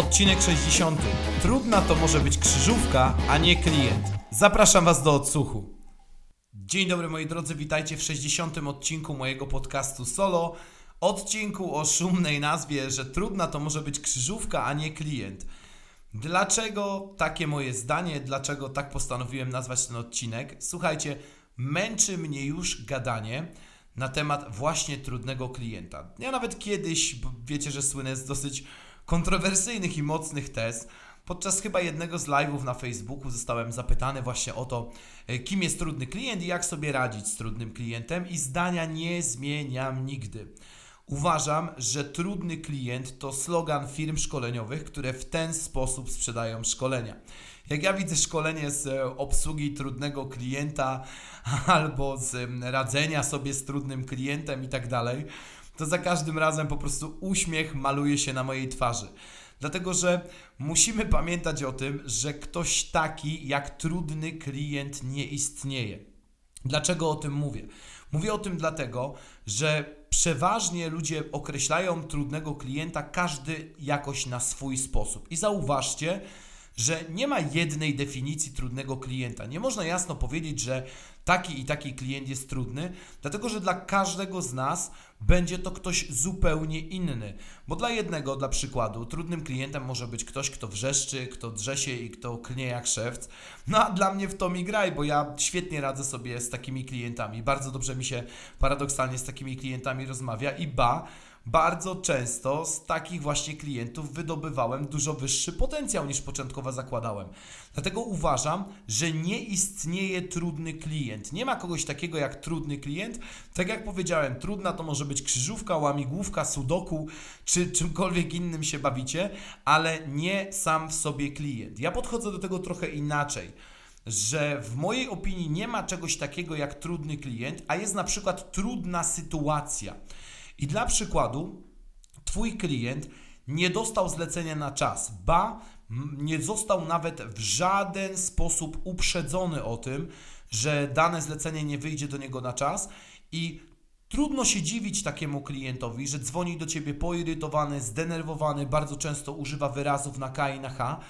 Odcinek 60. Trudna to może być krzyżówka, a nie klient. Zapraszam Was do odsłuchu. Dzień dobry moi drodzy, witajcie w 60. odcinku mojego podcastu solo. Odcinku o szumnej nazwie, że trudna to może być krzyżówka, a nie klient. Dlaczego takie moje zdanie? Dlaczego tak postanowiłem nazwać ten odcinek? Słuchajcie, męczy mnie już gadanie na temat właśnie trudnego klienta. Ja nawet kiedyś, wiecie, że słynę z dosyć kontrowersyjnych i mocnych tez. Podczas chyba jednego z live'ów na Facebooku zostałem zapytany właśnie o to, e, kim jest trudny klient i jak sobie radzić z trudnym klientem, i zdania nie zmieniam nigdy. Uważam, że trudny klient to slogan firm szkoleniowych, które w ten sposób sprzedają szkolenia. Jak ja widzę szkolenie z e, obsługi trudnego klienta albo z radzenia sobie z trudnym klientem i tak dalej, to za każdym razem po prostu uśmiech maluje się na mojej twarzy. Dlatego, że musimy pamiętać o tym, że ktoś taki jak trudny klient nie istnieje. Dlaczego o tym mówię? Mówię o tym dlatego, że przeważnie ludzie określają trudnego klienta każdy jakoś na swój sposób. I zauważcie, że nie ma jednej definicji trudnego klienta. Nie można jasno powiedzieć, że taki i taki klient jest trudny, dlatego że dla każdego z nas będzie to ktoś zupełnie inny. Bo dla jednego, dla przykładu, trudnym klientem może być ktoś, kto wrzeszczy, kto drze się i kto klnie jak szewc. No a dla mnie w to mi graj, bo ja świetnie radzę sobie z takimi klientami. Bardzo dobrze mi się paradoksalnie z takimi klientami rozmawia i ba, bardzo często z takich właśnie klientów wydobywałem dużo wyższy potencjał niż początkowo zakładałem. Dlatego uważam, że nie istnieje trudny klient. Nie ma kogoś takiego jak trudny klient. Tak jak powiedziałem, trudna to może być krzyżówka, łamigłówka, sudoku czy czymkolwiek innym się bawicie, ale nie sam w sobie klient. Ja podchodzę do tego trochę inaczej że w mojej opinii nie ma czegoś takiego jak trudny klient, a jest na przykład trudna sytuacja. I dla przykładu, Twój klient nie dostał zlecenia na czas, ba, nie został nawet w żaden sposób uprzedzony o tym, że dane zlecenie nie wyjdzie do niego na czas. I trudno się dziwić takiemu klientowi, że dzwoni do ciebie poirytowany, zdenerwowany, bardzo często używa wyrazów na K i na H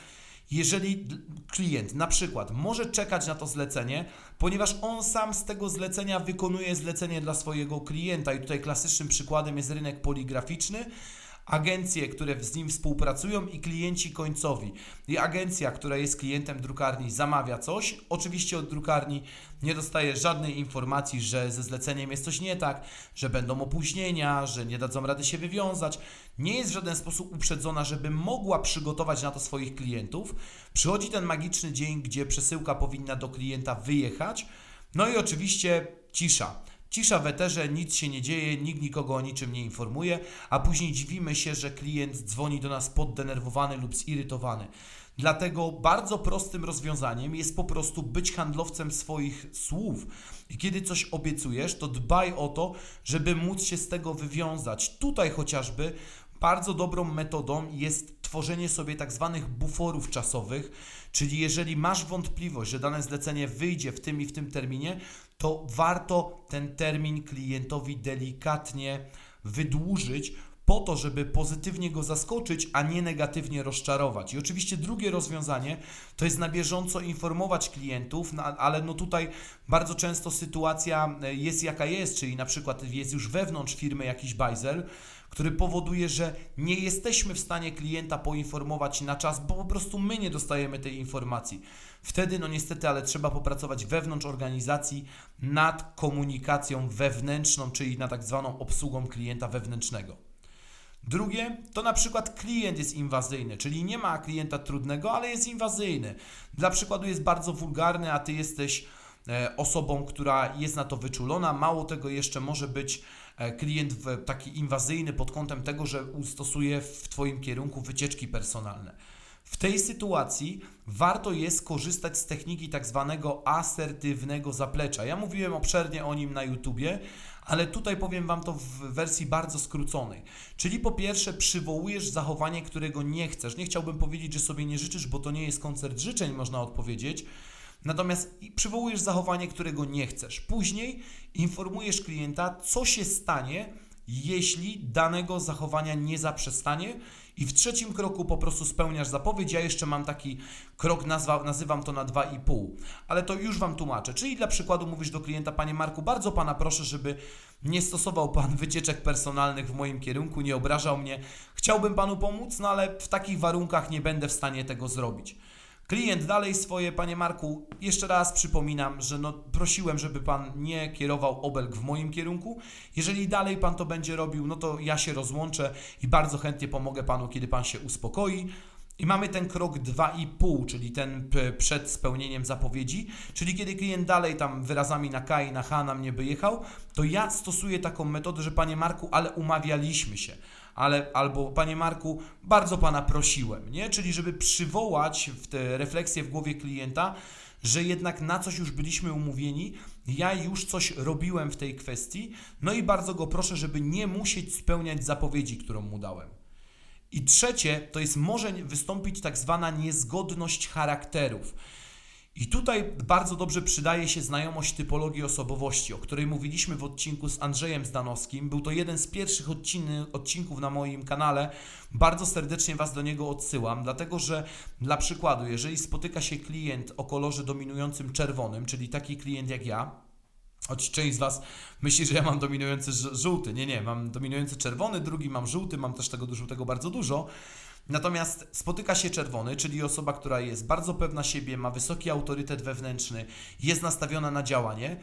jeżeli klient na przykład może czekać na to zlecenie, ponieważ on sam z tego zlecenia wykonuje zlecenie dla swojego klienta, i tutaj klasycznym przykładem jest rynek poligraficzny, agencje, które z nim współpracują i klienci końcowi. I agencja, która jest klientem drukarni, zamawia coś. Oczywiście od drukarni nie dostaje żadnej informacji, że ze zleceniem jest coś nie tak, że będą opóźnienia, że nie dadzą rady się wywiązać. Nie jest w żaden sposób uprzedzona, żeby mogła przygotować na to swoich klientów. Przychodzi ten magiczny dzień, gdzie przesyłka powinna do klienta wyjechać. No i oczywiście cisza. Cisza w eterze, nic się nie dzieje, nikt nikogo o niczym nie informuje, a później dziwimy się, że klient dzwoni do nas poddenerwowany lub zirytowany. Dlatego bardzo prostym rozwiązaniem jest po prostu być handlowcem swoich słów. I kiedy coś obiecujesz, to dbaj o to, żeby móc się z tego wywiązać. Tutaj chociażby bardzo dobrą metodą jest tworzenie sobie tak zwanych buforów czasowych, czyli jeżeli masz wątpliwość, że dane zlecenie wyjdzie w tym i w tym terminie, to warto ten termin klientowi delikatnie wydłużyć, po to, żeby pozytywnie go zaskoczyć, a nie negatywnie rozczarować. I oczywiście drugie rozwiązanie to jest na bieżąco informować klientów, no, ale no tutaj bardzo często sytuacja e, jest jaka jest, czyli na przykład jest już wewnątrz firmy jakiś bajzel, który powoduje, że nie jesteśmy w stanie klienta poinformować na czas, bo po prostu my nie dostajemy tej informacji. Wtedy, no niestety, ale trzeba popracować wewnątrz organizacji nad komunikacją wewnętrzną, czyli nad tak zwaną obsługą klienta wewnętrznego. Drugie to na przykład klient jest inwazyjny, czyli nie ma klienta trudnego, ale jest inwazyjny. Dla przykładu jest bardzo wulgarny, a ty jesteś e, osobą, która jest na to wyczulona. Mało tego, jeszcze może być e, klient taki inwazyjny pod kątem tego, że stosuje w Twoim kierunku wycieczki personalne. W tej sytuacji warto jest korzystać z techniki tak zwanego asertywnego zaplecza. Ja mówiłem obszernie o nim na YouTubie, ale tutaj powiem Wam to w wersji bardzo skróconej. Czyli po pierwsze przywołujesz zachowanie, którego nie chcesz. Nie chciałbym powiedzieć, że sobie nie życzysz, bo to nie jest koncert życzeń, można odpowiedzieć. Natomiast przywołujesz zachowanie, którego nie chcesz. Później informujesz klienta, co się stanie, jeśli danego zachowania nie zaprzestanie i w trzecim kroku po prostu spełniasz zapowiedź. Ja jeszcze mam taki krok, nazwa, nazywam to na 2,5, ale to już Wam tłumaczę. Czyli dla przykładu mówisz do klienta, Panie Marku, bardzo Pana proszę, żeby nie stosował Pan wycieczek personalnych w moim kierunku, nie obrażał mnie. Chciałbym Panu pomóc, no ale w takich warunkach nie będę w stanie tego zrobić. Klient dalej swoje, panie Marku, jeszcze raz przypominam, że no, prosiłem, żeby pan nie kierował obelg w moim kierunku. Jeżeli dalej pan to będzie robił, no to ja się rozłączę i bardzo chętnie pomogę panu, kiedy pan się uspokoi. I mamy ten krok 2,5, czyli ten przed spełnieniem zapowiedzi, czyli kiedy klient dalej tam wyrazami na K i na H na mnie by jechał, to ja stosuję taką metodę, że panie Marku, ale umawialiśmy się ale albo panie Marku, bardzo pana prosiłem, nie? Czyli żeby przywołać w te refleksje w głowie klienta, że jednak na coś już byliśmy umówieni, ja już coś robiłem w tej kwestii, no i bardzo go proszę, żeby nie musieć spełniać zapowiedzi, którą mu dałem. I trzecie, to jest może wystąpić tak zwana niezgodność charakterów. I tutaj bardzo dobrze przydaje się znajomość typologii osobowości, o której mówiliśmy w odcinku z Andrzejem Zdanowskim. Był to jeden z pierwszych odcinków na moim kanale. Bardzo serdecznie Was do niego odsyłam, dlatego że dla przykładu, jeżeli spotyka się klient o kolorze dominującym czerwonym, czyli taki klient jak ja, Choć część z Was myśli, że ja mam dominujący żółty. Nie, nie, mam dominujący czerwony, drugi mam żółty, mam też tego żółtego bardzo dużo. Natomiast spotyka się czerwony, czyli osoba, która jest bardzo pewna siebie, ma wysoki autorytet wewnętrzny, jest nastawiona na działanie.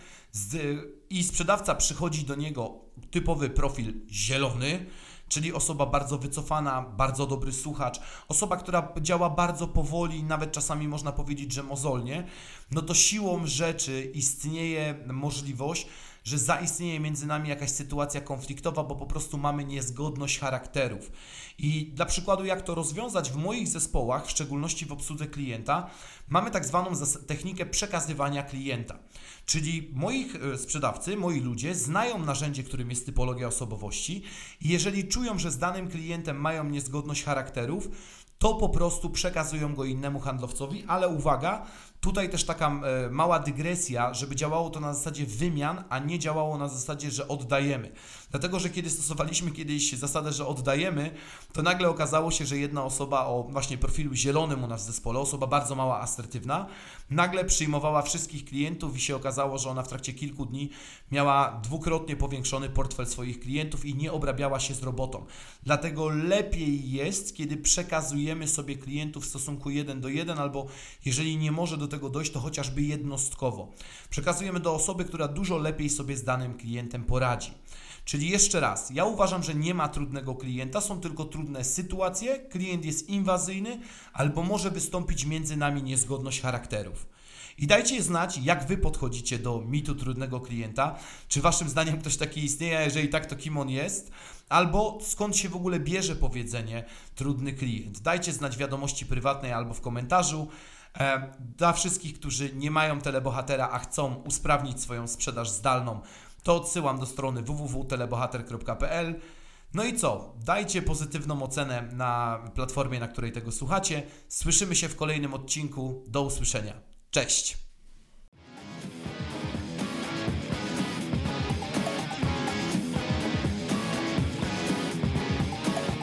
I sprzedawca przychodzi do niego typowy profil zielony, czyli osoba bardzo wycofana, bardzo dobry słuchacz, osoba, która działa bardzo powoli, nawet czasami można powiedzieć, że mozolnie, no to siłą rzeczy istnieje możliwość, że zaistnieje między nami jakaś sytuacja konfliktowa, bo po prostu mamy niezgodność charakterów. I dla przykładu, jak to rozwiązać w moich zespołach, w szczególności w obsłudze klienta, mamy tak zwaną technikę przekazywania klienta. Czyli moich e, sprzedawcy, moi ludzie znają narzędzie, którym jest typologia osobowości i jeżeli czują, że z danym klientem mają niezgodność charakterów, to po prostu przekazują go innemu handlowcowi, ale uwaga, tutaj też taka e, mała dygresja, żeby działało to na zasadzie wymian, a nie działało na zasadzie, że oddajemy. Dlatego, że kiedy stosowaliśmy kiedyś zasadę, że oddajemy, to nagle okazało się, że jedna osoba o właśnie profilu zielonym u nas w zespole, osoba bardzo mała, asertywna, nagle przyjmowała wszystkich klientów i się okazało, że ona w trakcie kilku dni miała dwukrotnie powiększony portfel swoich klientów i nie obrabiała się z robotą. Dlatego lepiej jest, kiedy przekazujemy sobie klientów w stosunku 1 do 1, albo jeżeli nie może do tego dojść, to chociażby jednostkowo. Przekazujemy do osoby, która dużo lepiej sobie z danym klientem poradzi. Czyli jeszcze raz, ja uważam, że nie ma trudnego klienta, są tylko trudne sytuacje, klient jest inwazyjny albo może wystąpić między nami niezgodność charakterów. I dajcie znać, jak Wy podchodzicie do mitu trudnego klienta. Czy Waszym zdaniem ktoś taki istnieje, jeżeli tak, to kim on jest? Albo skąd się w ogóle bierze powiedzenie trudny klient? Dajcie znać wiadomości prywatnej albo w komentarzu. E, Dla wszystkich, którzy nie mają telebohatera, a chcą usprawnić swoją sprzedaż zdalną, to odsyłam do strony www.telebohater.pl. No i co? Dajcie pozytywną ocenę na platformie, na której tego słuchacie. Słyszymy się w kolejnym odcinku. Do usłyszenia. Cześć!